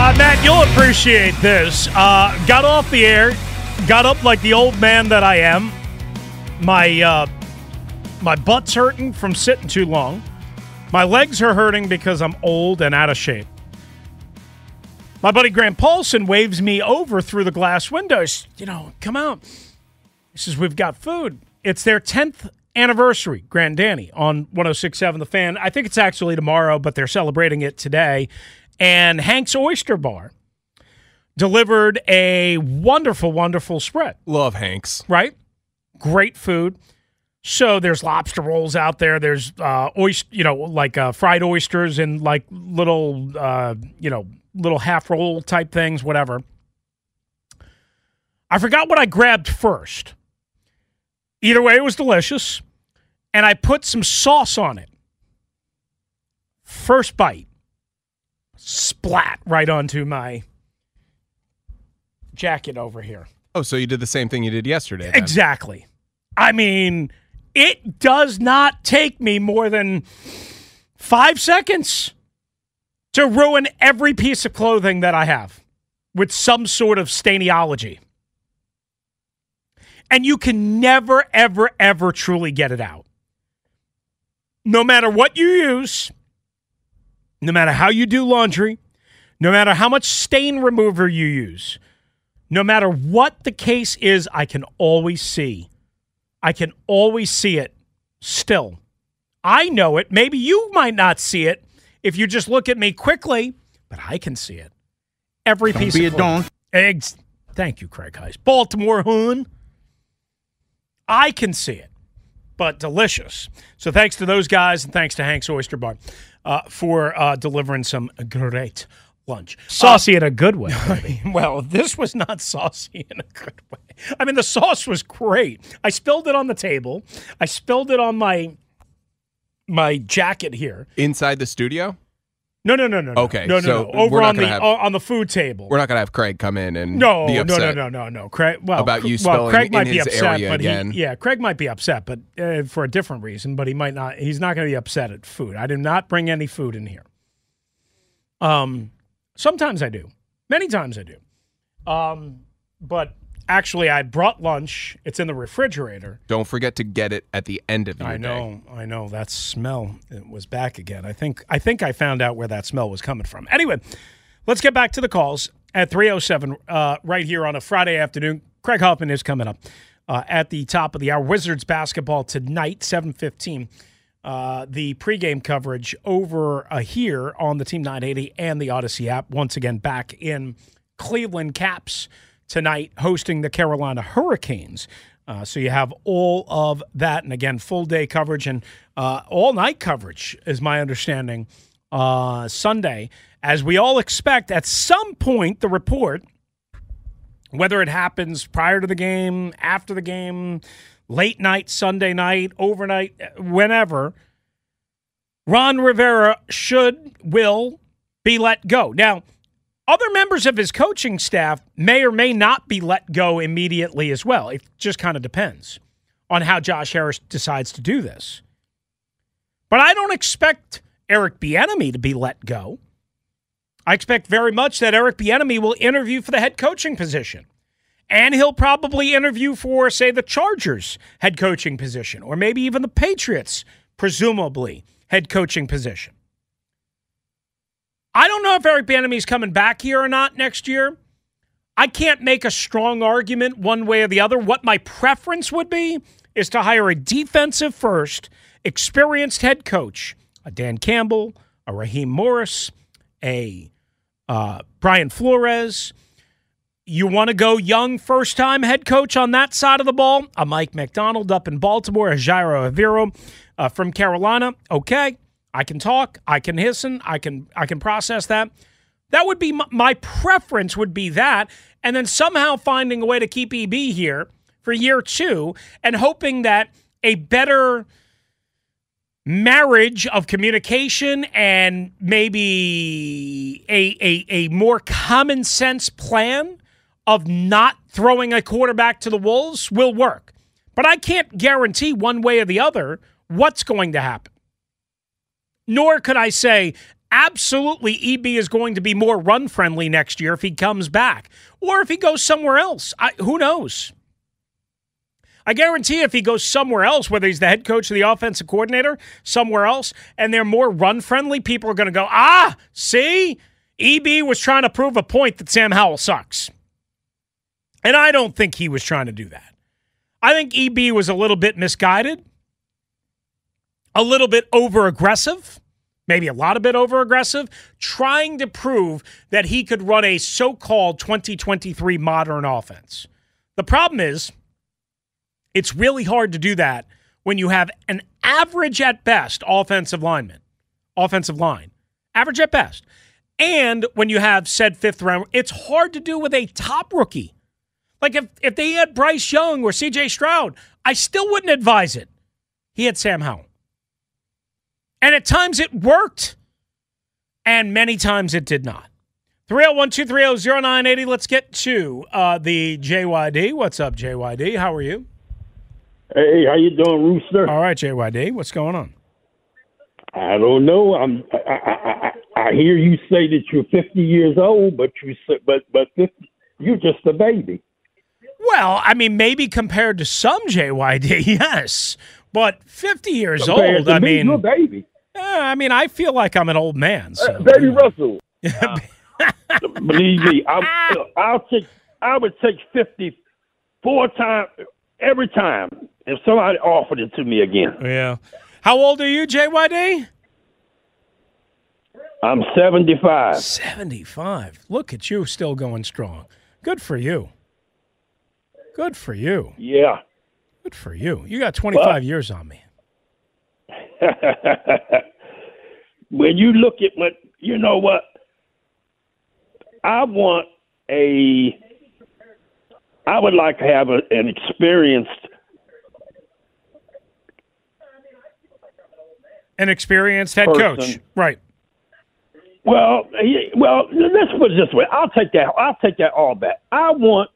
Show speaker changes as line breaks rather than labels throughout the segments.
Uh, Matt, you'll appreciate this. Uh, got off the air, got up like the old man that I am. My uh, my butt's hurting from sitting too long. My legs are hurting because I'm old and out of shape. My buddy Grant Paulsen waves me over through the glass windows. You know, come out. He says, We've got food. It's their 10th anniversary, Grand Danny, on 1067 The Fan. I think it's actually tomorrow, but they're celebrating it today. And Hank's Oyster Bar delivered a wonderful, wonderful spread
Love Hanks.
right? Great food. So there's lobster rolls out there. There's uh, oyster, you know, like uh, fried oysters and like little, uh, you know, little half roll type things, whatever. I forgot what I grabbed first. Either way, it was delicious, and I put some sauce on it. First bite, splat right onto my jacket over here.
Oh, so you did the same thing you did yesterday. then.
Exactly. I mean, it does not take me more than five seconds to ruin every piece of clothing that I have with some sort of stainology. And you can never, ever, ever truly get it out. No matter what you use, no matter how you do laundry, no matter how much stain remover you use, no matter what the case is, I can always see. I can always see it still. I know it. Maybe you might not see it if you just look at me quickly, but I can see it. Every piece
be
of
a
clothing. Eggs. Thank you, Craig Heist. Baltimore Hoon. I can see it, but delicious. So thanks to those guys and thanks to Hank's Oyster Bar uh, for uh, delivering some great lunch. Saucy in a good way. well, this was not saucy in a good way. I mean, the sauce was great. I spilled it on the table. I spilled it on my my jacket here.
Inside the studio?
No, no, no, no. no.
Okay,
no, no,
so
no. Over on the
have-
on the food table.
We're not going to have Craig come in and
No,
be
no,
upset.
no, no, no, no. Craig, well,
About you
well, Craig
in
might be upset,
area
but
again.
He, yeah, Craig might be upset, but uh, for a different reason. But he might not. He's not going to be upset at food. I did not bring any food in here. Um, sometimes I do. Many times I do. Um, but actually, I brought lunch. It's in the refrigerator.
Don't forget to get it at the end of your
I
day.
know, I know. That smell it was back again. I think I think I found out where that smell was coming from. Anyway, let's get back to the calls at 307 uh, right here on a Friday afternoon. Craig Hoffman is coming up uh, at the top of the hour. Wizards basketball tonight, 715. Uh, the pregame coverage over uh, here on the Team 980 and the Odyssey app. Once again, back in Cleveland Caps tonight, hosting the Carolina Hurricanes. Uh, so you have all of that, and again, full day coverage and uh, all night coverage, is my understanding, uh, Sunday. As we all expect, at some point, the report, whether it happens prior to the game, after the game, late night, Sunday night, overnight, whenever, Ron Rivera should, will be let go. Now, other members of his coaching staff may or may not be let go immediately as well. It just kind of depends on how Josh Harris decides to do this. But I don't expect Eric Bieniemy to be let go. I expect very much that Eric Bieniemy will interview for the head coaching position. And he'll probably interview for, say, the Chargers head coaching position, or maybe even the Patriots presumably, head coaching position. I don't know if Eric Bieniemy's coming back here or not next year. I can't make a strong argument one way or the other. What my preference would be is to hire a defensive first, experienced head coach, a Dan Campbell, a Raheem Morris, a uh, Brian Flores. You want to go young first time head coach on that side of the ball? A Mike Macdonald up in Baltimore, a Ejiro Evero uh, from Carolina. Okay. I can talk, I can listen, I can I can process that. That would be my, my preference would be that and then somehow finding a way to keep EB here for year 2 and hoping that a better marriage of communication and maybe a, a, a more common sense plan of not throwing a quarterback to the Wolves will work. But I can't guarantee one way or the other what's going to happen nor could I say absolutely EB is going to be more run friendly next year if he comes back or if he goes somewhere else. I, who knows? I guarantee if he goes somewhere else, whether he's the head coach or the offensive coordinator, somewhere else, and they're more run friendly, people are going to go, ah, see? EB was trying to prove a point that Sam Howell sucks. And I don't think he was trying to do that. I think EB was a little bit misguided a little bit over aggressive, maybe a lot of bit over aggressive, trying to prove that he could run a so called 2023 modern offense. The problem is, it's really hard to do that when you have an average at best offensive lineman, offensive line, average at best. And when you have said fifth round, it's hard to do with a top rookie. Like if, if they had Bryce Young or CJ Stroud, I still wouldn't advise it. He had Sam Howell. And at times it worked, and many times it did not. 301 230 0980. Let's get to uh, the JYD. What's up, JYD? How are you?
Hey, how you doing, Rooster?
All right, JYD. What's going on?
I don't know. I'm. I, I, I, I hear you say that you're 50 years old, but you but but 50, you're just a baby.
Well, I mean, maybe compared to some JYD, yes, but 50 years compared old. I
me,
mean,
you're a baby.
I mean, I feel like I'm an old man. So.
Uh, baby Russell. Uh, believe me, I, I'll take. I would take fifty four times every time if somebody offered it to me again.
Yeah. How old are you, JYD?
I'm 75.
75. Look at you still going strong. Good for you. Good for you.
Yeah.
Good for you. You got 25 but, years on me.
when you look at what, you know what? I want a, I would like to have a, an experienced,
an experienced head person. coach, right?
Well, he, well, let's put it this way. I'll take that. I'll take that all back. I want.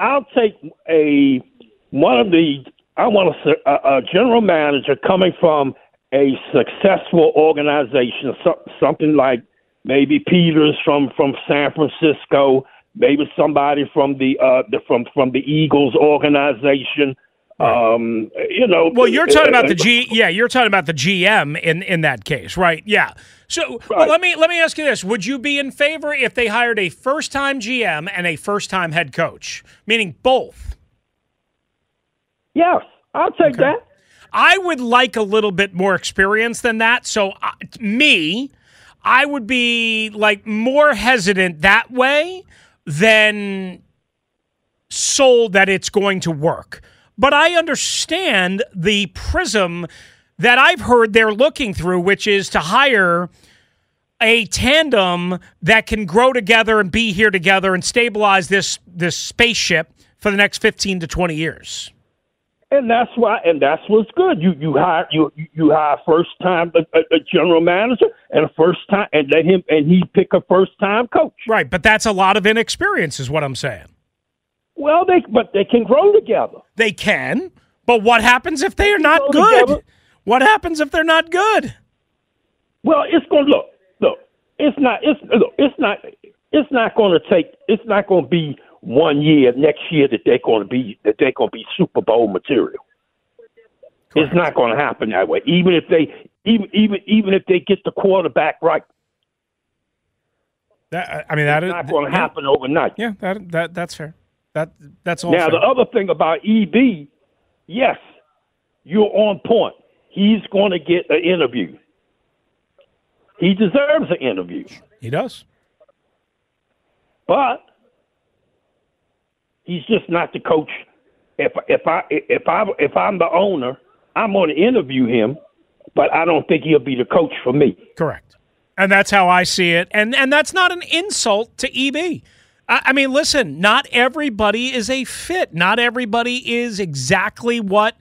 I'll take a one of the I want a, a, a general manager coming from a successful organization, so, something like maybe Peters from from San Francisco, maybe somebody from the uh the, from from the Eagles organization. Um, you know.
Well, you're talking about the G. Yeah, you're talking about the GM in in that case, right? Yeah. So right. well, let me let me ask you this: Would you be in favor if they hired a first time GM and a first time head coach, meaning both?
Yes, I'll take okay. that.
I would like a little bit more experience than that. So, uh, me, I would be like more hesitant that way than sold that it's going to work. But I understand the prism that I've heard they're looking through, which is to hire a tandem that can grow together and be here together and stabilize this this spaceship for the next 15 to 20 years
and that's why, and that's what's good. You you hire you you hire first time a, a, general manager and a first time, and let him and he pick a first time coach.
Right, but that's a lot of inexperience, is what I'm saying.
Well, they but they can grow together.
They can, but what happens if they are not good? Together. What happens if they're not good?
Well, it's going to look look. It's not. It's look. It's not. It's not going to take. It's not going to be one year next year that they're going to be that they're going to be Super Bowl material. It's not going to happen that way. Even if they even even even if they get the quarterback right,
That, I mean, that
it's
is
not going to happen overnight.
Yeah, that that that's fair. That that's all.
Now
fair.
the other thing about EB, yes, you're on point. He's going to get an interview. He deserves an interview.
he does.
but he's just not the coach. If if I if I if I'm the owner, I'm going to interview him, but I don't think he'll be the coach for me.
Correct. And that's how I see it. And and that's not an insult to EB. I, I mean, listen, not everybody is a fit. Not everybody is exactly what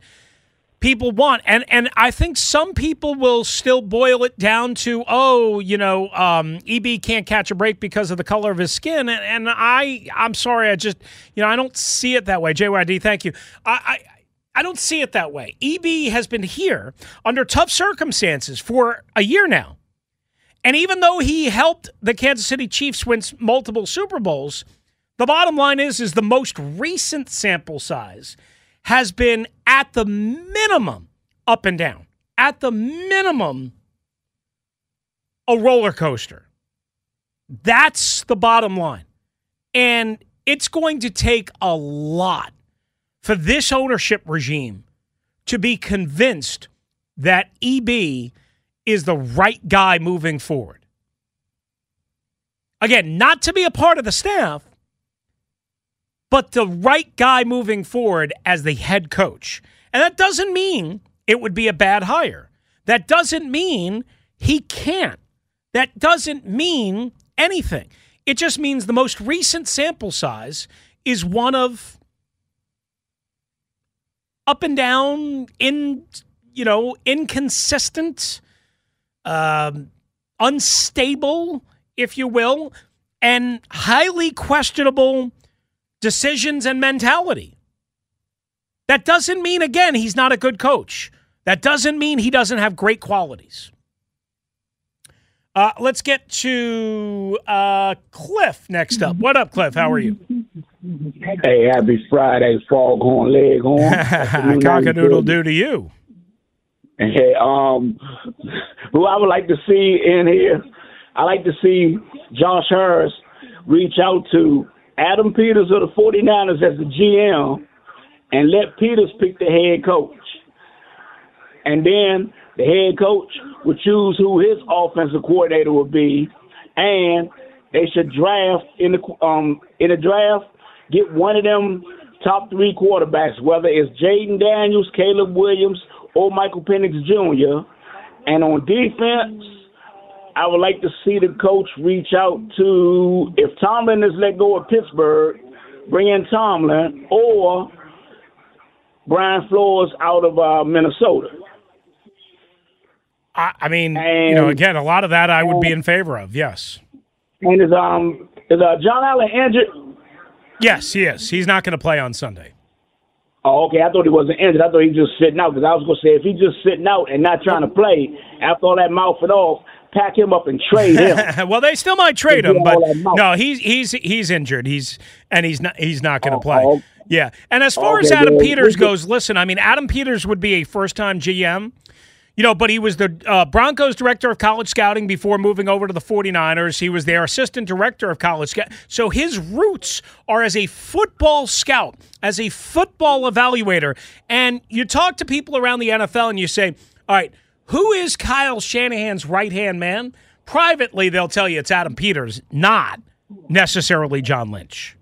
people want. And and I think some people will still boil it down to, oh, you know, um, EB can't catch a break because of the color of his skin. And, and I I'm sorry, I just you know, I don't see it that way. JYD, thank you. I, I I don't see it that way. EB has been here under tough circumstances for a year now. And even though he helped the Kansas City Chiefs win multiple Super Bowls, the bottom line is is the most recent sample size has been at the minimum up and down. At the minimum a roller coaster. That's the bottom line. And it's going to take a lot for this ownership regime to be convinced that EB is the right guy moving forward. Again, not to be a part of the staff, but the right guy moving forward as the head coach. And that doesn't mean it would be a bad hire. That doesn't mean he can't. That doesn't mean anything. It just means the most recent sample size is one of up and down, in you know, inconsistent, um, unstable, if you will, and highly questionable decisions and mentality. That doesn't mean, again, he's not a good coach. That doesn't mean he doesn't have great qualities. Uh, let's get to uh, Cliff next up. What up, Cliff? How are you?
Hey, happy Friday, Foghorn Leghorn.
Cock-a-doodle do to you.
Hey, um, who I would like to see in here, I like to see Josh Harris reach out to Adam Peters of the 49ers as the GM and let Peters pick the head coach. And then the head coach would choose who his offensive coordinator would be, and they should draft in the um in the draft get one of them top three quarterbacks, whether it's Jayden Daniels, Caleb Williams, or Michael Penix Jr. And on defense, I would like to see the coach reach out to if Tomlin is let go of Pittsburgh, bring in Tomlin or Brian Flores out of uh, Minnesota.
I, I mean, you know, again, a lot of that I would be in favor of. Yes.
And is um is uh, John Allen injured?
Yes, he is. He's not going to play on Sunday.
Oh, okay. I thought he wasn't injured. I thought he was just sitting out because I was going to say if he's just sitting out and not trying to play after all that mouth it off, pack him up and trade him.
well, they still might trade him, but
all that mouth.
no, he's he's he's injured. He's and he's not he's not going to
Oh,
play.
oh.
Yeah, and as far as Adam Peters goes, listen, I mean, Adam Peters would be a first time GM. You know, but he was the uh, Broncos director of college scouting before moving over to the 49ers. He was their assistant director of college scout. So his roots are as a football scout, as a football evaluator. And you talk to people around the NFL and you say, all right, who is Kyle Shanahan's right hand man? Privately, they'll tell you it's Adam Peters, not necessarily John Lynch.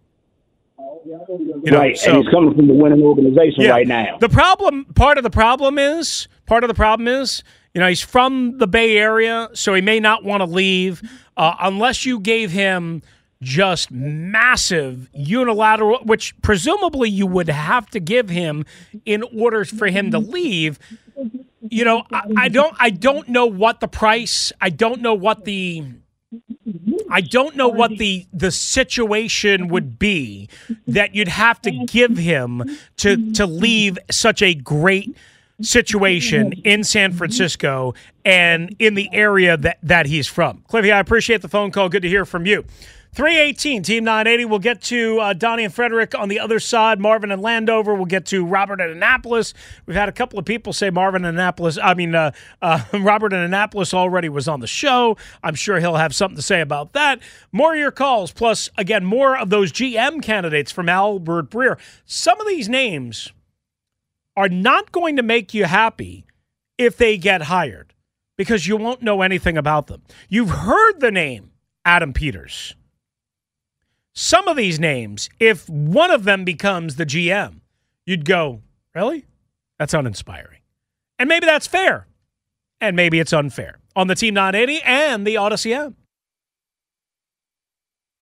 You know,
right,
so-
and he's coming from the winning organization right now.
the problem, part of the problem is, part of the problem is, you know, he's from the Bay Area, so he may not want to leave uh, unless you gave him just massive unilateral, which presumably you would have to give him in order for him to leave. You know, I, I don't, I don't know what the price. I don't know what the. I don't know what the the situation would be that you'd have to give him to to leave such a great situation in San Francisco and in the area that, that he's from. Cliffy, I appreciate the phone call. Good to hear from you. 318, Team 980. We'll get to uh, Donnie and Frederick on the other side. Marvin and Landover. We'll get to Robert and Annapolis. We've had a couple of people say Marvin in Annapolis. I mean, uh, uh, Robert and Annapolis already was on the show. I'm sure he'll have something to say about that. More of your calls, plus, again, more of those GM candidates from Albert Breer. Some of these names are not going to make you happy if they get hired because you won't know anything about them. You've heard the name Adam Peters some of these names, if one of them becomes the GM, you'd go, really? That's uninspiring. And maybe that's fair. And maybe it's unfair. On the Team 980 and the Odyssey app.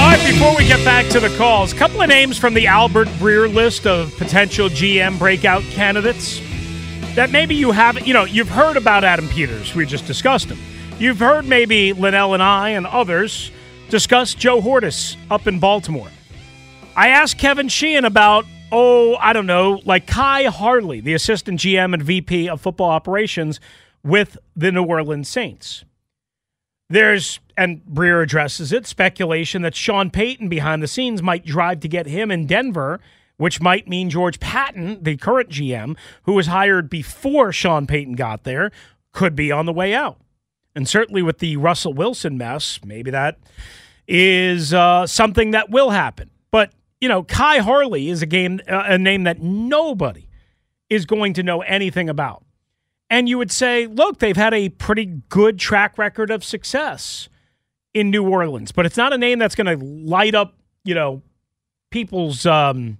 All right, before we get back to the calls, a couple of names from the Albert Breer list of potential GM breakout candidates that maybe you haven't, you know, you've heard about Adam Peters. We just discussed him. You've heard maybe Linnell and I and others discuss Joe Hortiz up in Baltimore. I asked Kevin Sheehan about, oh, I don't know, like Khai Harley, the assistant GM and VP of football operations with the New Orleans Saints. There's, and Breer addresses it, speculation that Sean Payton behind the scenes might drive to get him in Denver, which might mean George Paton, the current GM, who was hired before Sean Payton got there, could be on the way out. And certainly with the Russell Wilson mess, maybe that is uh, something that will happen. But, you know, Khai Harley is a game, uh, a name that nobody is going to know anything about. And you would say, look, they've had a pretty good track record of success in New Orleans, but it's not a name that's going to light up, you know, people's, um,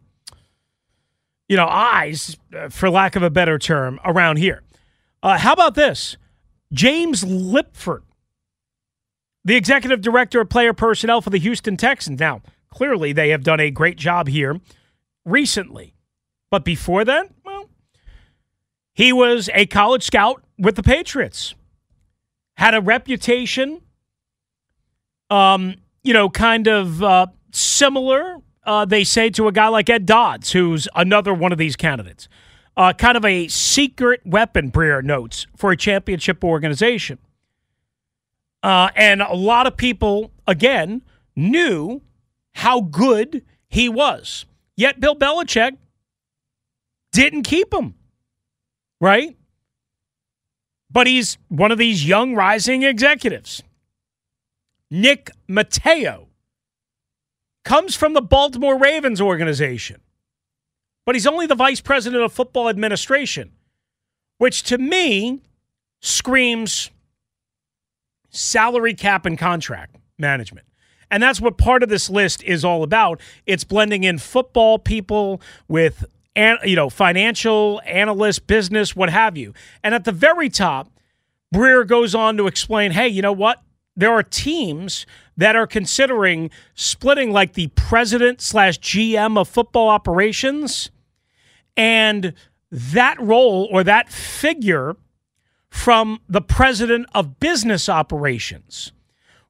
you know, eyes, uh, for lack of a better term, around here. Uh, how about this? James Liipfert, the executive director of player personnel for the Houston Texans. Now, clearly, they have done a great job here recently. But before that, he was a college scout with the Patriots, had a reputation, um, you know, kind of uh, similar, uh, they say, to a guy like Ed Dodds, who's another one of these candidates. Uh, kind of a secret weapon, Breer notes, for a championship organization. Uh, and a lot of people, again, knew how good he was. Yet Bill Belichick didn't keep him, right? But he's one of these young rising executives. Nick Matteo comes from the Baltimore Ravens organization, but he's only the vice president of football administration, which to me screams salary cap and contract management. And that's what part of this list is all about. It's blending in football people with an, you know, financial analyst, business, what have you. And at the very top, Breer goes on to explain, "Hey, you know what? There are teams that are considering splitting like the president slash GM of football operations, and that role or that figure from the president of business operations."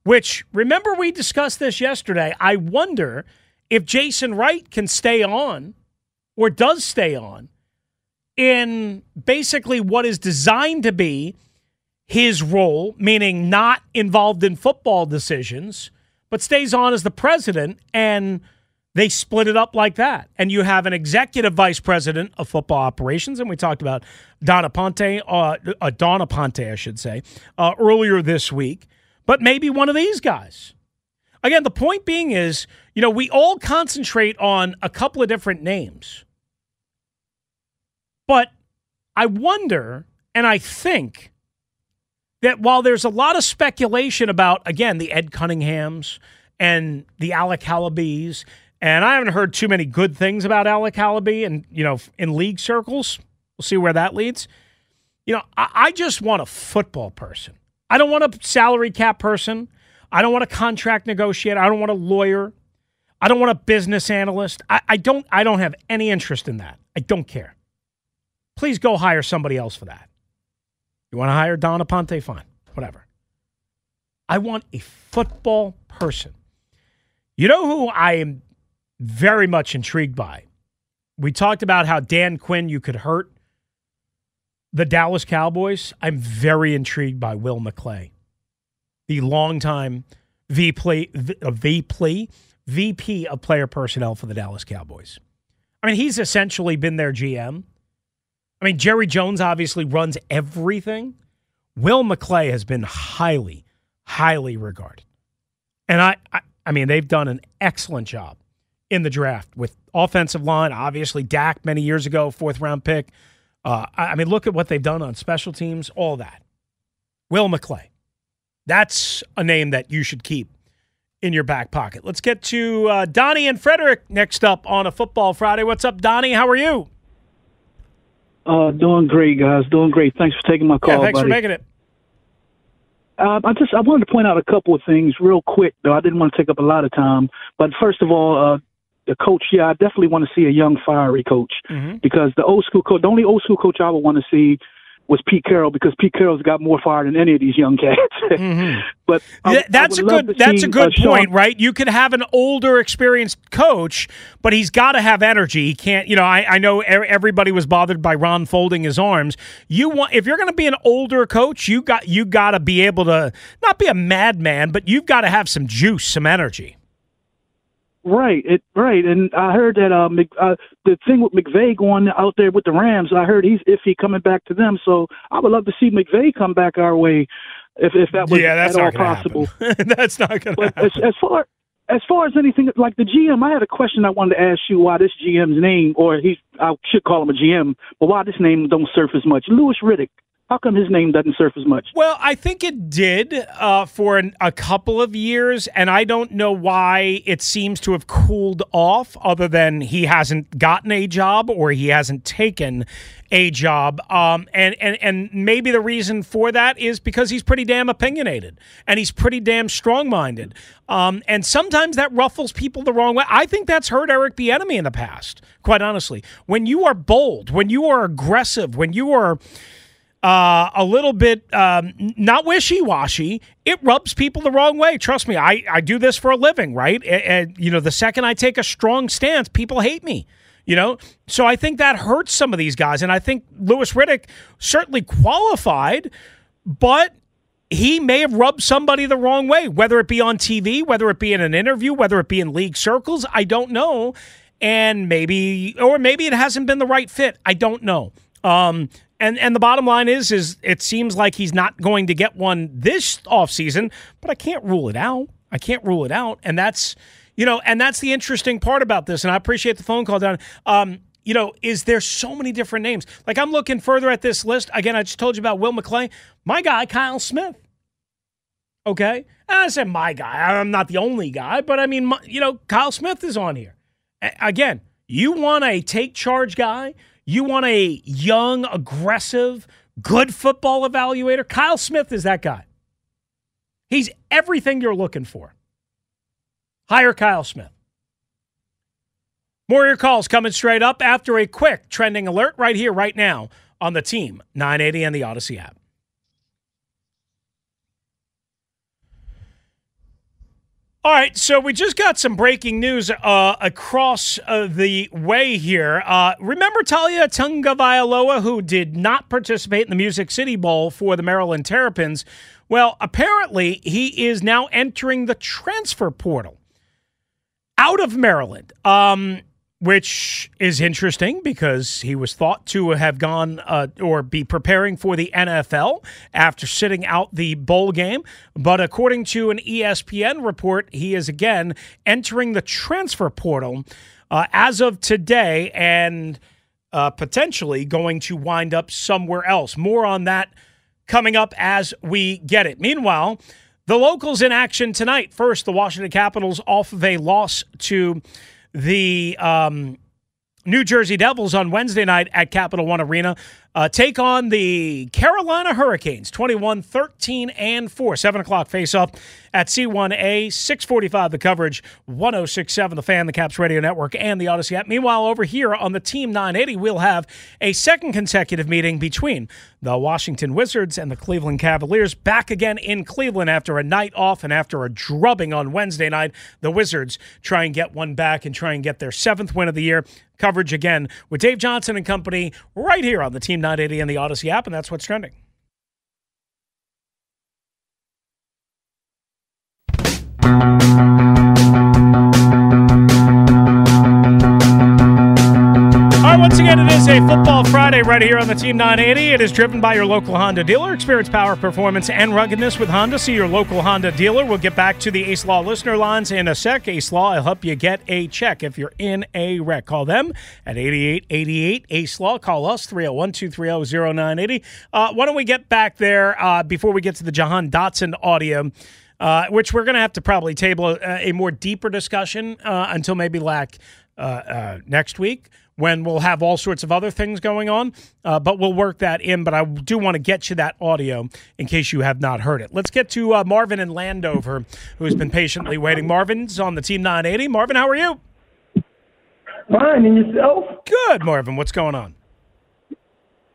Which remember we discussed this yesterday. I wonder if Jason Wright can stay on or does stay on in basically what is designed to be his role, meaning not involved in football decisions, but stays on as the president and they split it up like that. And you have an executive vice president of football operations, and we talked about Donna Ponte, uh, uh, Donna Ponte, I should say, uh, earlier this week. But maybe one of these guys. Again, the point being is, you know, we all concentrate on a couple of different names. But I wonder, and I think that while there's a lot of speculation about, again, the Ed Cunninghams and the Alec Halabys and I haven't heard too many good things about Alec Halaby and, you know, in league circles. We'll see where that leads. You know, I, I just want a football person. I don't want a salary cap person. I don't want a contract negotiator. I don't want a lawyer. I don't want a business analyst. I, I don't I don't have any interest in that. I don't care. Please go hire somebody else for that. You want to hire Donna Ponte? Fine. Whatever. I want a football person. You know who I am very much intrigued by. We talked about how Dan Quinn, you could hurt the Dallas Cowboys. I'm very intrigued by Will McClay, the longtime VP, VP, VP of player personnel for the Dallas Cowboys. I mean, he's essentially been their GM. I mean, Jerry Jones obviously runs everything. Will McClay has been highly, highly regarded. And I, I, I mean, they've done an excellent job in the draft with offensive line. Obviously, Dak many years ago, fourth round pick. Uh, I mean, look at what they've done on special teams, all that. Will McClay. That's a name that you should keep in your back pocket. Let's get to uh, Donnie and Frederick next up on a Football Friday. What's up, Donnie? How are you?
Uh, doing great, guys. Doing great. Thanks for taking my call.
Yeah, thanks
buddy.
for making it.
Uh, I just I wanted to point out a couple of things real quick, though. I didn't want to take up a lot of time. But first of all, uh, the coach, yeah, I definitely want to see a young, fiery coach
mm-hmm.
because the old school coach, the only old school coach I would want to see was Pete Carroll because Pete Carroll's got more fire than any of these young cats.
Mm-hmm.
but I,
that's
I
a good that's a good point,
Sean,
right? You could have an older, experienced coach, but he's got to have energy. He can't, you know. I, I know everybody was bothered by Ron folding his arms. You want if you're going to be an older coach, you got you got to be able to not be a madman, but you've got to have some juice, some energy.
Right, it right, and I heard that uh, Mc, uh the thing with McVay going out there with the Rams. I heard he's iffy coming back to them, so I would love to see McVay come back our way if if that was
yeah, that's
at all possible.
that's not going to happen.
As, as far as far as anything like the GM, I had a question I wanted to ask you. Why this GM's name, or he, I should call him a GM, but why this name don't surface much? Louis Riddick. How come his name doesn't surface much?
Well, I think it did uh, for an, a couple of years, and I don't know why it seems to have cooled off, other than he hasn't gotten a job or he hasn't taken a job. Um, and, and, and maybe the reason for that is because he's pretty damn opinionated and he's pretty damn strong minded. Um, and sometimes that ruffles people the wrong way. I think that's hurt Eric Bieniemy in the past, quite honestly. When you are bold, when you are aggressive, when you are uh, a little bit um, not wishy-washy. It rubs people the wrong way. Trust me i, I do this for a living right? And, and, you know the second i take a strong stance people hate me you know? So i think that hurts some of these guys and i think Louis Riddick certainly qualified but he may have rubbed somebody the wrong way whether it be on tv whether it be in an interview whether it be in league circles i don't know. And maybe or maybe it hasn't been the right fit i don't know um, and and the bottom line is is it seems like he's not going to get one this offseason, but I can't rule it out. I can't rule it out. And that's you know, and that's the interesting part about this. And I appreciate the phone call down. Um, you know, is there so many different names? Like I'm looking further at this list. Again, I just told you about Will McClay. My guy, Kyle Smith. Okay. And I said my guy. I'm not the only guy, but I mean, my, you know, Kyle Smith is on here. A- again, you want a take charge guy you want a young, aggressive, good football evaluator? Kyle Smith is that guy. He's everything you're looking for. Hire Kyle Smith. More of your calls coming straight up after a quick trending alert right here, right now on the team 980 and the Odyssey app. All right, so we just got some breaking news uh, across uh, the way here. Uh, remember Taulia Tagovailoa, who did not participate in the Music City Bowl for the Maryland Terrapins, Well, apparently he is now entering the transfer portal out of Maryland. Um, which is interesting because he was thought to have gone uh, or be preparing for the NFL after sitting out the bowl game. But according to an ESPN report, he is again entering the transfer portal uh, as of today and uh, potentially going to wind up somewhere else. More on that coming up as we get it. Meanwhile, the locals in action tonight. First, the Washington Capitals off of a loss to the um, New Jersey Devils on Wednesday night at Capital One Arena uh, take on the Carolina Hurricanes, 21 13 and 4. 7 o'clock face off at C1A, 645 the coverage, 1067 the fan, the Caps Radio Network, and the Odyssey app. Meanwhile, over here on the Team 980, we'll have a second consecutive meeting between the Washington Wizards and the Cleveland Cavaliers back again in Cleveland after a night off and after a drubbing on Wednesday night. The Wizards try and get one back and try and get their seventh win of the year. Coverage again with Dave Johnson and company right here on the Team 980 and the Odyssey app, and that's what's trending. Right here on the Team 980. It is driven by your local Honda dealer. Experience power, performance, and ruggedness with Honda. See your local Honda dealer. We'll get back to the Ace Law listener lines in a sec. Ace Law, I'll help you get a check if you're in a wreck. Call them at 8888 Ace Law. Call us 301 230 0980. Uh, why don't we get back there uh, before we get to the Jahan Dotson audio? Uh, which we're going to have to probably table a, a more deeper discussion uh, until maybe like uh, uh, next week when we'll have all sorts of other things going on. Uh, but we'll work that in. But I do want to get you that audio in case you have not heard it. Let's get to uh, Marvin in Landover, who has been patiently waiting. Marvin's on the Team 980. Marvin, how are you?
Fine, and yourself?
Good, Marvin. What's going on?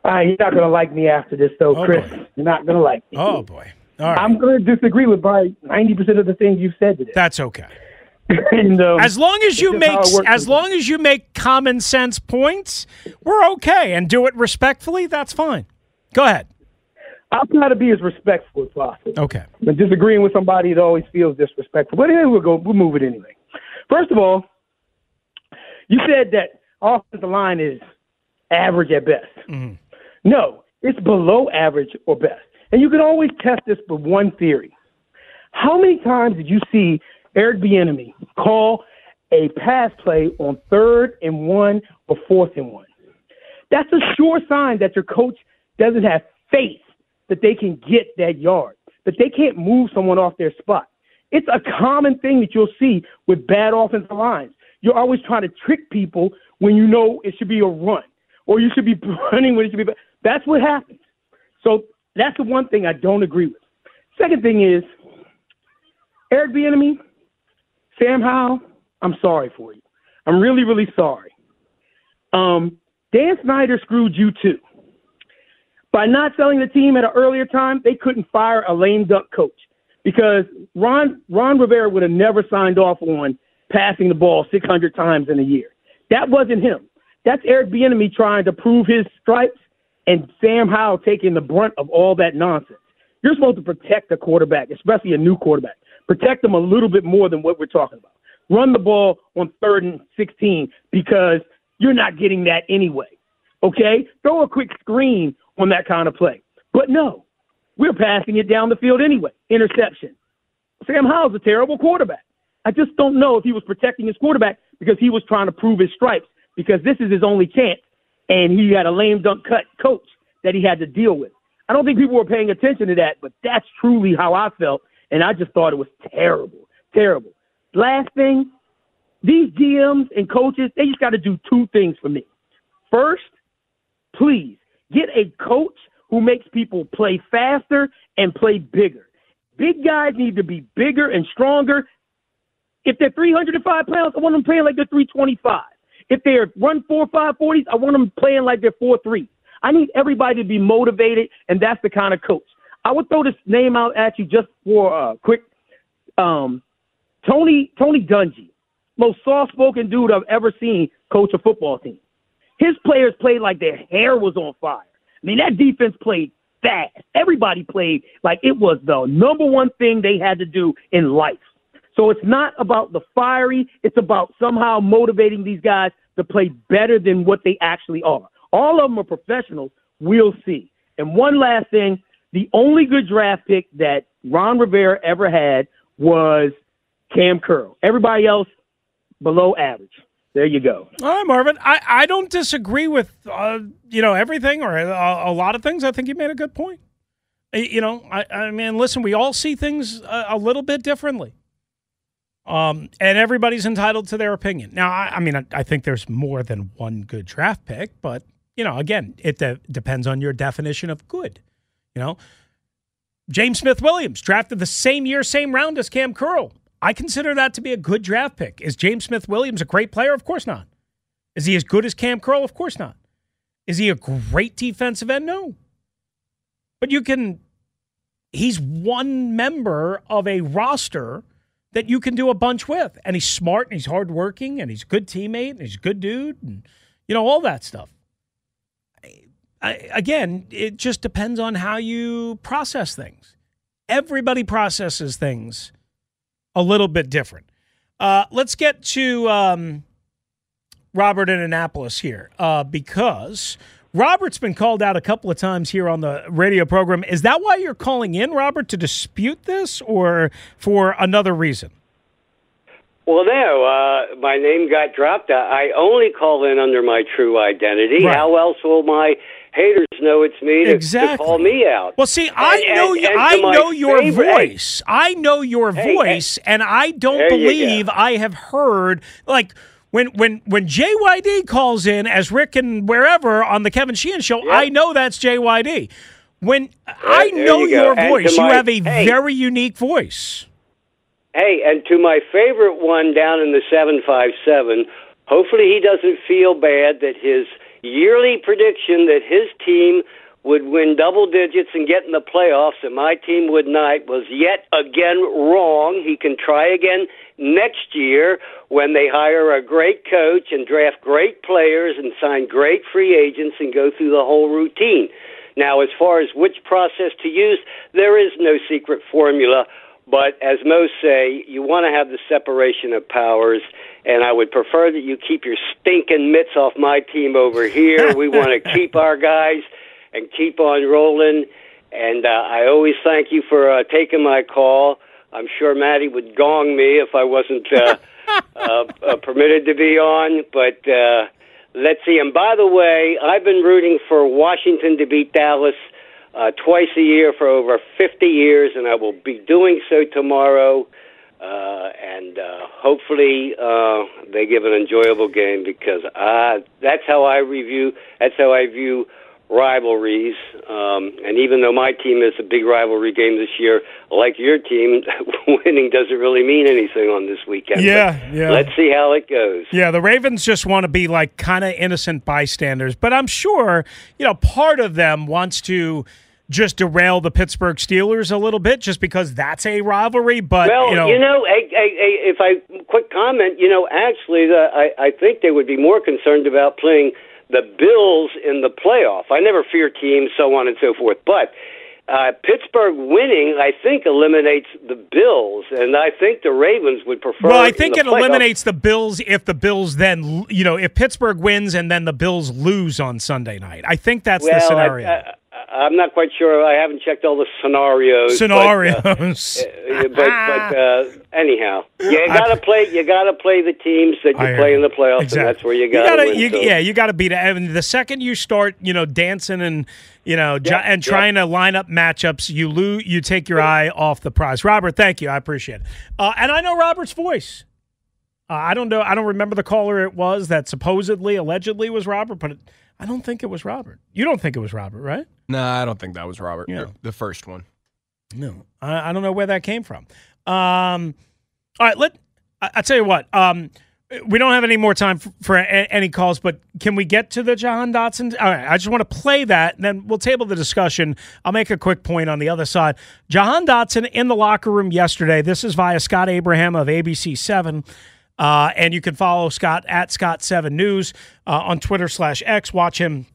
Uh, you're not going to like me after this, though,
Oh,
Chris.
boy.
You're not going to like me.
Oh, boy. All right.
I'm going to disagree with probably 90% of the things you've said today.
That's okay.
um,
As long as you make
it
as long as you make common sense points, we're okay and do it respectfully, that's fine. Go ahead.
I'll try to be as respectful as possible.
Okay.
But disagreeing with somebody that always feels disrespectful. But anyway, we'll go. We'll move it anyway. First of all, you said that offensive line is average at best.
Mm-hmm.
No, it's below average or best. And you can always test this with one theory. How many times did you see Eric Bieniemy call a pass play on third and one or fourth and one? That's a sure sign that your coach doesn't have faith that they can get that yard, that they can't move someone off their spot. It's a common thing that you'll see with bad offensive lines. You're always trying to trick people when you know it should be a run or you should be running when it should be. That's what happens. So that's the one thing I don't agree with. Second thing is Eric Bieniemy, Sam Howell. I'm sorry for you. I'm really, really sorry. Um, Dan Snyder screwed you too. By not selling the team at an earlier time, they couldn't fire a lame duck coach because Ron Ron Rivera would have never signed off on passing the ball 600 times in a year. That wasn't him. That's Eric Bieniemy trying to prove his stripes, and Sam Howell taking the brunt of all that nonsense. You're supposed to protect a quarterback, especially a new quarterback. Protect them a little bit more than what we're talking about. Run the ball on third and 16 because you're not getting that anyway. Okay? Throw a quick screen on that kind of play. But no, we're passing it down the field anyway. Interception. Sam Howell's a terrible quarterback. I just don't know if he was protecting his quarterback because he was trying to prove his stripes because this is his only chance and he had a lame dunk cut coach that he had to deal with. I don't think people were paying attention to that, but that's truly how I felt, and I just thought it was terrible, terrible. Last thing, these GMs and coaches, they just got to do two things for me. First, please get a coach who makes people play faster and play bigger. Big guys need to be bigger and stronger. If they're 305 pounds, I want them playing like they're 325. If they're run four five forties, I want them playing like they're four three. I need everybody to be motivated, and that's the kind of coach. I would throw this name out at you just for a quick. Um, Tony Tony Dungy, most soft spoken dude I've ever seen coach a football team. His players played like their hair was on fire. I mean, that defense played fast. Everybody played like it was the number one thing they had to do in life. So it's not about the fiery, it's about somehow motivating these guys to play better than what they actually are. All of them are professionals. We'll see. And one last thing the only good draft pick that Ron Rivera ever had was Cam Curl. Everybody else below average. There you go.
All right, Marvin. I, I don't disagree with uh, you know everything or a, a, lot of things. I think you made a good point. You know, I, I mean, listen, we all see things a, a little bit differently. Um, and everybody's entitled to their opinion. Now, I, I mean, I, I, think there's more than one good draft pick, but you know, again, it de- depends on your definition of good. You know, James Smith Williams drafted the same year, same round as Kam Curl. I consider that to be a good draft pick. Is James Smith Williams a great player? Of course not. Is he as good as Kam Curl? Of course not. Is he a great defensive end? No. But you can, he's one member of a roster that you can do a bunch with. And he's smart and he's hardworking and he's a good teammate and he's a good dude and, you know, all that stuff. I, again, it just depends on how you process things. Everybody processes things a little bit different. Uh, let's get to um, Robert in Annapolis here uh, because Robert's been called out a couple of times here on the radio program. Is that why you're calling in, Robert, to dispute this or for another reason?
Well, no, uh, my name got dropped. I only call in under my true identity. Right. How else will my haters know it's me to,
exactly.
to call me out.
Well, see, I and, know and, and I know your favorite, voice. I know your hey, voice, and I don't believe I have heard like when when when JYD calls in as Rick and wherever on the Kevin Sheehan show. Yep. I know that's JYD. When I know you your voice, my, you have a hey, very unique voice.
Hey, and to my favorite one down in the seven five seven. Hopefully, he doesn't feel bad that his yearly prediction that his team would win double digits and get in the playoffs and my team would not was yet again wrong. He can try again next year when they hire a great coach and draft great players and sign great free agents and go through the whole routine. Now, as far as which process to use, there is no secret formula. But as most say, you want to have the separation of powers, and I would prefer that you keep your stinking mitts off my team over here. we want to keep our guys and keep on rolling. And uh, I always thank you for uh, taking my call. I'm sure Maddie would gong me if I wasn't uh, uh, uh, permitted to be on. But uh, let's see. And by the way, I've been rooting for Washington to beat Dallas uh, twice a year for over 50 years, and I will be doing so tomorrow. Uh, and uh, hopefully uh, they give an enjoyable game because uh, that's how I review. That's how I view rivalries. Um, and even though my team is a big rivalry game this year, like your team, winning doesn't really mean anything on this weekend.
Yeah, but yeah.
Let's see how it goes.
Yeah, the Ravens just want to be like kind of innocent bystanders, but I'm sure you know part of them wants to just derail the Pittsburgh Steelers a little bit, just because that's a rivalry. But
well,
you know,
you know I, I, I, if I quick comment, you know, actually, the, I, I think they would be more concerned about playing the Bills in the playoff. I never fear teams, so on and so forth. But uh, Pittsburgh winning, I think, eliminates the Bills, and I think the Ravens would prefer.
Well, I think it eliminates the Bills if the Bills then, you know, if Pittsburgh wins and then the Bills lose on Sunday night. I think that's
well,
the scenario. I,
I, I'm not quite sure. I haven't checked all the scenarios.
Scenarios.
But, uh, but, but uh, anyhow, you got to play. You got to play the teams that you play in the playoffs, exactly. and that's where you got to
so. Yeah, you got to beat it. And the second you start, you know, dancing and you know, and trying to line up matchups, you lose. You take your eye off the prize. Robert, thank you. I appreciate it. Uh, and I know Robert's voice. Uh, I don't know. I don't remember the caller it was that supposedly, allegedly was Robert, but. It, I don't think it was Robert. You don't think it was Robert, right?
No, I don't think that was Robert. Yeah. The first one.
No, I, I don't know where that came from. Um, all right, let I, I tell you what. Um, we don't have any more time for, for a, any calls, but can we get to the Jahan Dotson? All right, I just want to play that, and then we'll table the discussion. I'll make a quick point on the other side. Jahan Dotson in the locker room yesterday. This is via Scott Abraham of ABC Seven. Uh, and you can follow Scott at Scott7 News uh, on Twitter slash X. Watch him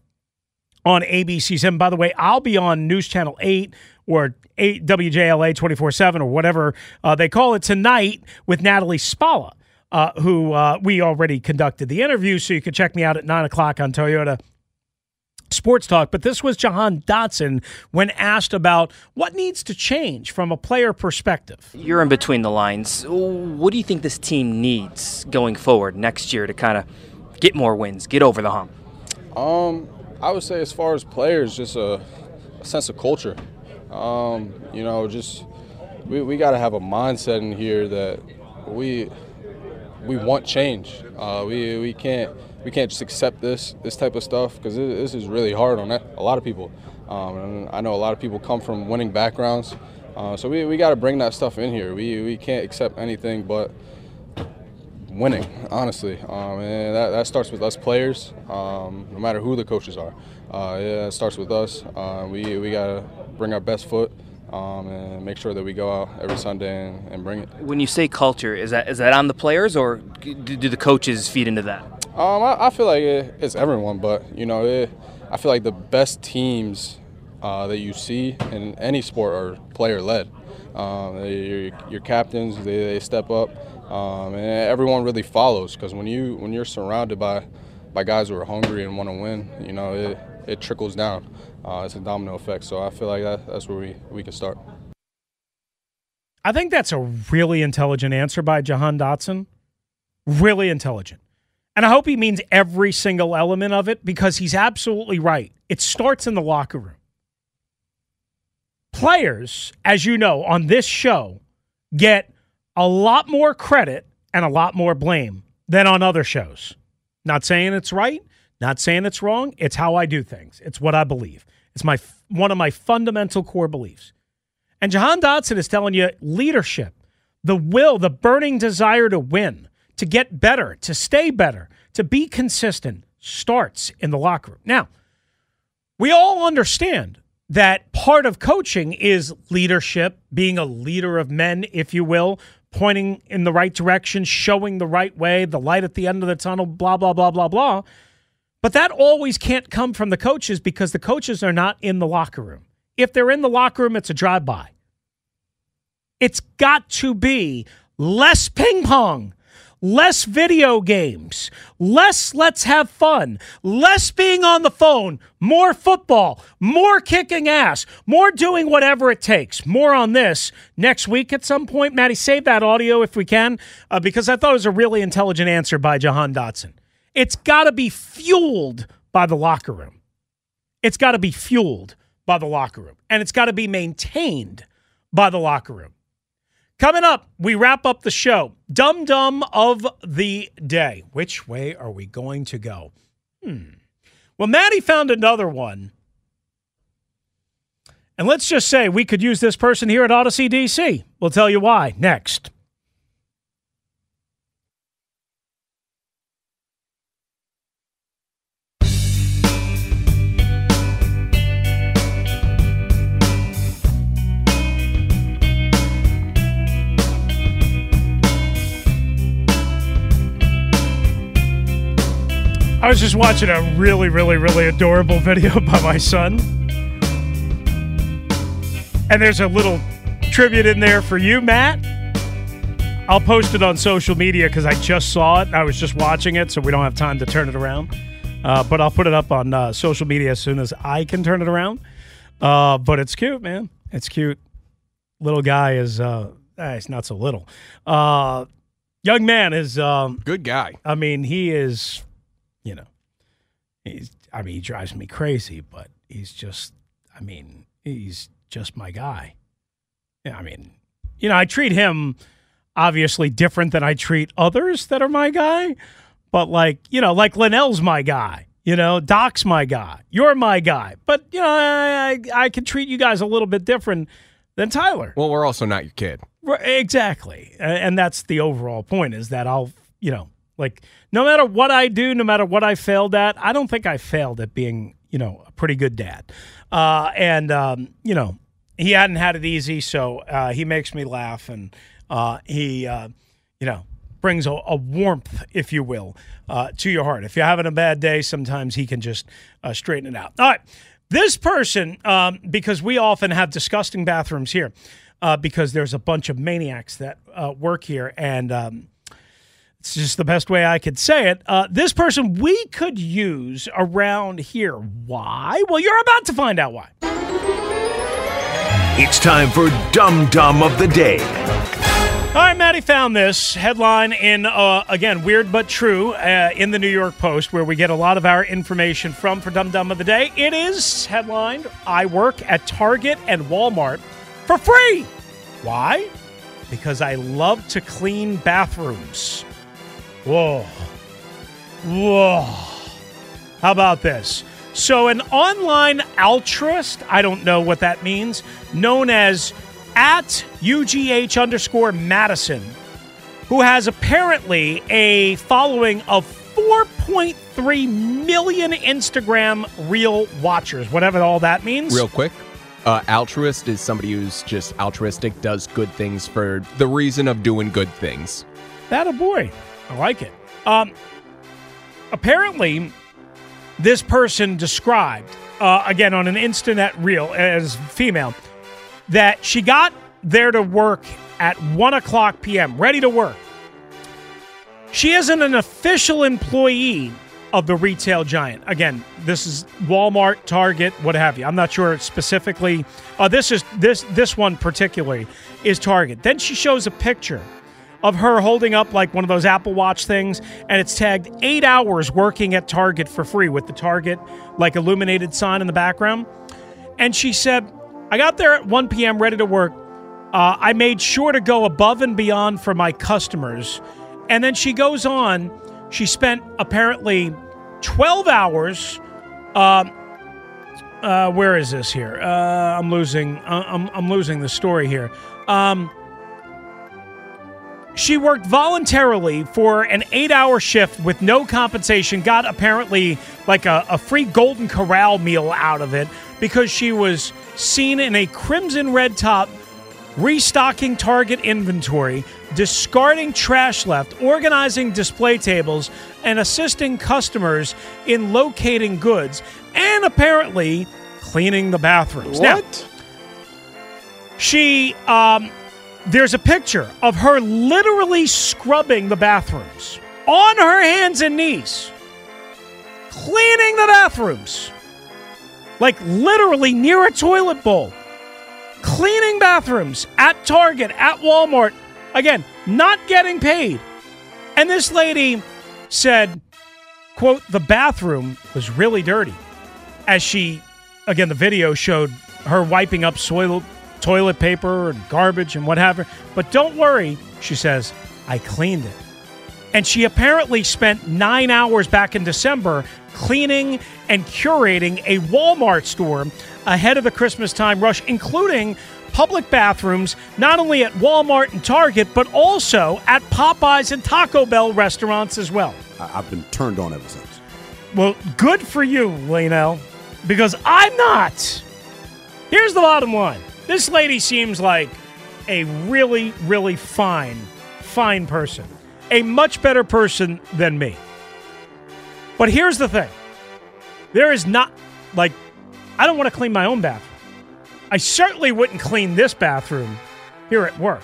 on ABC7. By the way, I'll be on News Channel 8 or 8 WJLA 24 7 or whatever uh, they call it tonight with Natalie Spalla, uh, who uh, we already conducted the interview. So you can check me out at 9 o'clock on Toyota Sports Talk, but this was Jahan Dotson when asked about what needs to change from a player perspective.
You're in between the lines. What do you think this team needs going forward next year to kind of get more wins, get over the hump?
Um, I would say as far as players, just a, a sense of culture. Um, you know, just we, we got to have a mindset in here that we we want change. Uh, we we can't we can't just accept this this type of stuff because this is really hard on a lot of people. Um, I know a lot of people come from winning backgrounds, uh, so we, we got to bring that stuff in here. We we can't accept anything but winning, honestly. Um, and that, that starts with us players, um, no matter who the coaches are. Uh, yeah, it starts with us. Uh, we we got to bring our best foot. Um, and make sure that we go out every Sunday and, and, bring it.
When you say culture, is that is that on the players or do the coaches feed into that?
Um, I, I, feel like it, it's everyone, but you know, it, I feel like the best teams uh, that you see in any sport are player led. Um, your, your, captains, they, they step up, um, and everyone really follows because when you when you're surrounded by by guys who are hungry and want to win, you know, it, it trickles down. Uh, it's a domino effect. So I feel like that, that's where we, we can start.
I think that's a really intelligent answer by Jahan Dotson. Really intelligent. And I hope he means every single element of it because he's absolutely right. It starts in the locker room. Players, as you know, on this show get a lot more credit and a lot more blame than on other shows. Not saying it's right, not saying it's wrong. It's how I do things. It's what I believe. It's my one of my fundamental core beliefs. And Jahan Dotson is telling you leadership, the will, the burning desire to win to get better, to stay better, to be consistent starts in the locker room. Now, we all understand that part of coaching is leadership, being a leader of men, if you will, pointing in the right direction, showing the right way, the light at the end of the tunnel, blah, blah, blah, blah, blah. But that always can't come from the coaches because the coaches are not in the locker room. If they're in the locker room, it's a drive by. It's got to be less ping pong less video games, less let's have fun, less being on the phone, more football, more kicking ass, more doing whatever it takes. More on this next week at some point. Maddie, save that audio if we can, uh, because I thought it was a really intelligent answer by Jahan Dotson. It's got to be fueled by the locker room. It's got to be fueled by the locker room, and it's got to be maintained by the locker room. Coming up, we wrap up the show. Dum Dum of the Day. Which way are we going to go? Hmm. Well, Maddie found another one. And let's just say we could use this person here at Audacy DC. We'll tell you why next. Just watching a really, really, really adorable video by my son. And there's a little tribute in there for you, Matt. I'll post it on social media because I just saw it. I was just watching it, so we don't have time to turn it around. Uh, but I'll put it up on uh, social media as soon as I can turn it around. Uh, but it's cute, man. It's cute. Little guy is, uh, eh, he's not so little. Uh, young man is. Um,
Good guy.
I mean, he is he's, I mean, he drives me crazy, but he's just, I mean, he's just my guy. Yeah, I mean, you know, I treat him obviously different than I treat others that are my guy, but like, you know, like Linnell's my guy. You know, Doc's my guy. You're my guy. But, you know, I, I, I can treat you guys a little bit different than Tyler.
Well, we're also not your kid.
Exactly. And that's the overall point is that I'll, you know, like no matter what I do, no matter what I failed at, I don't think I failed at being, you know, a pretty good dad. Uh, and um, you know, he hadn't had it easy, so uh, he makes me laugh, and uh, he, uh, you know, brings a, a warmth, if you will, uh, to your heart. If you're having a bad day, sometimes he can just uh, straighten it out. All right. This person, um, because we often have disgusting bathrooms here, because there's a bunch of maniacs that work here, and um, it's just the best way I could say it. Uh, this person we could use around here. Why? Well, you're about to find out why.
It's time for Dum Dum of the Day.
All right, Maddie found this headline in, uh, again, weird but true, uh, in the New York Post, where we get a lot of our information from for Dum Dum of the Day. It is headlined I work at Target and Walmart for free. Why? Because I love to clean bathrooms. Whoa. Whoa. How about this? So, an online altruist, I don't know what that means, known as at UGH underscore Madison, who has apparently a following of 4.3 million Instagram reel watchers, whatever all that means.
Real quick, uh, altruist is somebody who's just altruistic, does good things for the reason of doing good things.
That a boy. I like it. Um, apparently, this person described, uh, again on an Instanet reel as female, that she got there to work at 1 o'clock p.m., ready to work. She isn't an official employee of the retail giant. Again, this is Walmart, Target, what have you. I'm not sure specifically. Uh, this is this this one particularly is Target. Then she shows a picture of her holding up like one of those Apple Watch things, and it's tagged eight hours working at Target for free with the Target like illuminated sign in the background. And she said, I got there at 1 p.m. ready to work. Uh, I made sure to go above and beyond for my customers. And then she goes on. She spent apparently 12 hours. Uh, uh, where is this here? Uh, I'm losing. Uh, I'm, I'm losing the story here. Um, she worked voluntarily for an eight hour shift with no compensation, got apparently like a, a, free Golden Corral meal out of it because she was seen in a crimson red top, restocking Target inventory, discarding trash left, organizing display tables, and assisting customers in locating goods, and apparently cleaning the bathrooms.
What?
Now, she um, there's a picture of her literally scrubbing the bathrooms on her hands and knees, cleaning the bathrooms, like literally near a toilet bowl, cleaning bathrooms at Target, at Walmart. Again, not getting paid. And this lady said, quote, the bathroom was really dirty. As she, again, the video showed her wiping up soil toilet paper and garbage and whatever. But don't worry, she says, I cleaned it. And she apparently spent nine hours back in December cleaning and curating a Walmart store ahead of the Christmas time rush, including public bathrooms, not only at Walmart and Target, but also at Popeyes and Taco Bell restaurants as well.
I've been turned on ever since.
Well, good for you, Lainell, because I'm not. Here's the bottom line this lady seems like a really, really fine, fine person. A much better person than me. But here's the thing there is not, like, I don't want to clean my own bathroom. I certainly wouldn't clean this bathroom here at work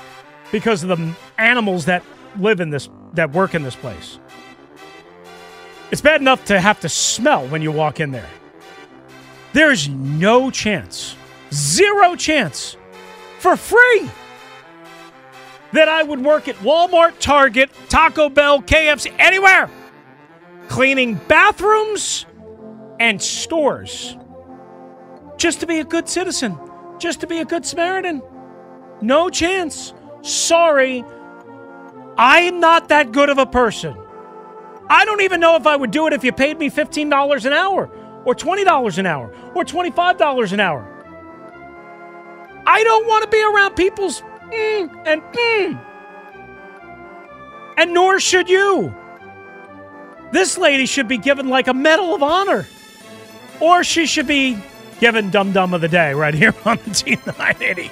because of the animals that live in this, that work in this place. It's bad enough to have to smell when you walk in there. There's no chance Zero chance for free that I would work at Walmart, Target, Taco Bell, KFC, anywhere, cleaning bathrooms and stores just to be a good citizen, just to be a good Samaritan. No chance. Sorry. I'm not that good of a person. I don't even know if I would do it if you paid me $15 an hour or $20 an hour or $25 an hour. I don't want to be around people's mm and mm. And nor should you. This lady should be given like a Medal of Honor. Or she should be given Dum Dum of the Day right here on the Team 980.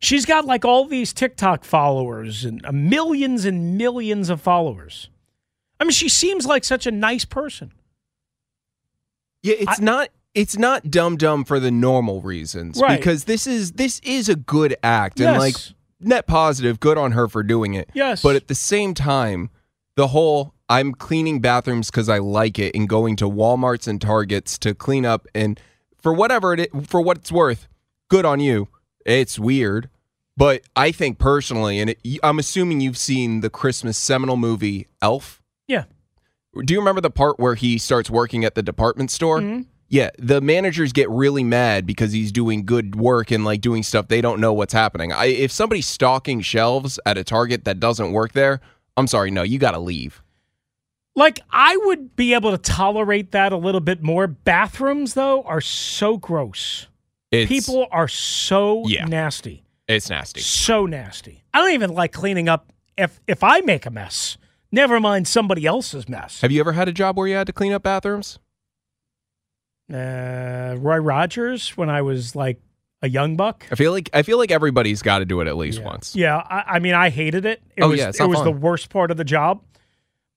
She's got like all these TikTok followers and uh, millions and millions of followers. I mean, she seems like such a nice person.
Yeah, it's not it's not dumb dumb for the normal reasons
Right.
because this is this is a good act and like net positive, good on her for doing it.
Yes.
But at the same time, the whole I'm cleaning bathrooms because I like it and going to Walmarts and Targets to clean up and for whatever it for what it's worth, good on you. It's weird, but I think personally, and it, I'm assuming you've seen the Christmas seminal movie Elf.
Yeah.
Do you remember the part where he starts working at the department store?
Mm-hmm.
Yeah, the managers get really mad because he's doing good work and like doing stuff they don't know what's happening. I, if somebody's stocking shelves at a Target that doesn't work there, I'm sorry, no, you got to leave.
Like I would be able to tolerate that a little bit more. Bathrooms though are so gross.
It's,
People are so
Yeah.
nasty.
it's nasty.
So nasty. I don't even like cleaning up if if I make a mess. Never mind somebody else's mess.
Have you ever had a job where you had to clean up bathrooms?
Uh, Roy Rogers when I was like a young buck.
I feel like I feel like everybody's got to do it at least once.
Yeah, I, I mean, I hated it. It
Oh,
was,
yeah,
it was the worst part of the job,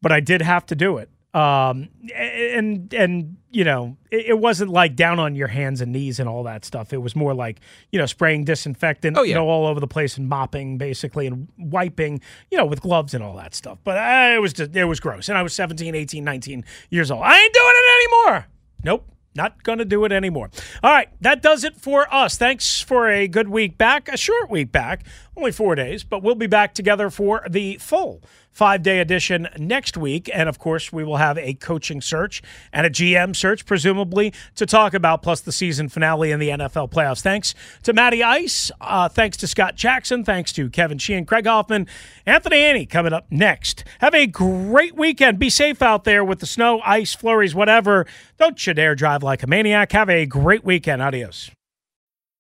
but I did have to do it. Um, and and you know, it, it wasn't like down on your hands and knees and all that stuff. It was more like you know, spraying disinfectant,
Oh,
you know, all over the place and mopping basically and wiping, you know, with gloves and all that stuff. But uh, it was just, it was gross. And I was 17, 18, 19 years old. I ain't doing it anymore. Nope. Not going to do it anymore. All right, that does it for us. Thanks for a good week back, a short week back, only four days, but we'll be back together for the full five day edition next week. And of course, we will have a coaching search and a GM search, presumably, to talk about, plus the season finale and the NFL playoffs. Thanks to Matty Ice. Uh, thanks to Scott Jackson. Thanks to Kevin Sheehan, Craig Hoffman, Anthony Annie coming up next. Have a great weekend. Be safe out there with the snow, ice, flurries, whatever. Don't you dare drive like a maniac. Have a great weekend. Adios.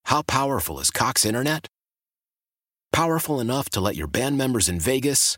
How powerful is Cox Internet? Powerful enough to let your band members in Vegas,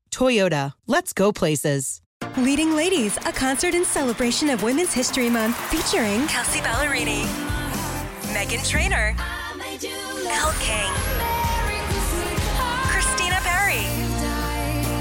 Toyota, let's go places.
Leading Ladies, a concert in celebration of Women's History Month featuring Kelsea Ballerini, Meghan Trainor, Elle King,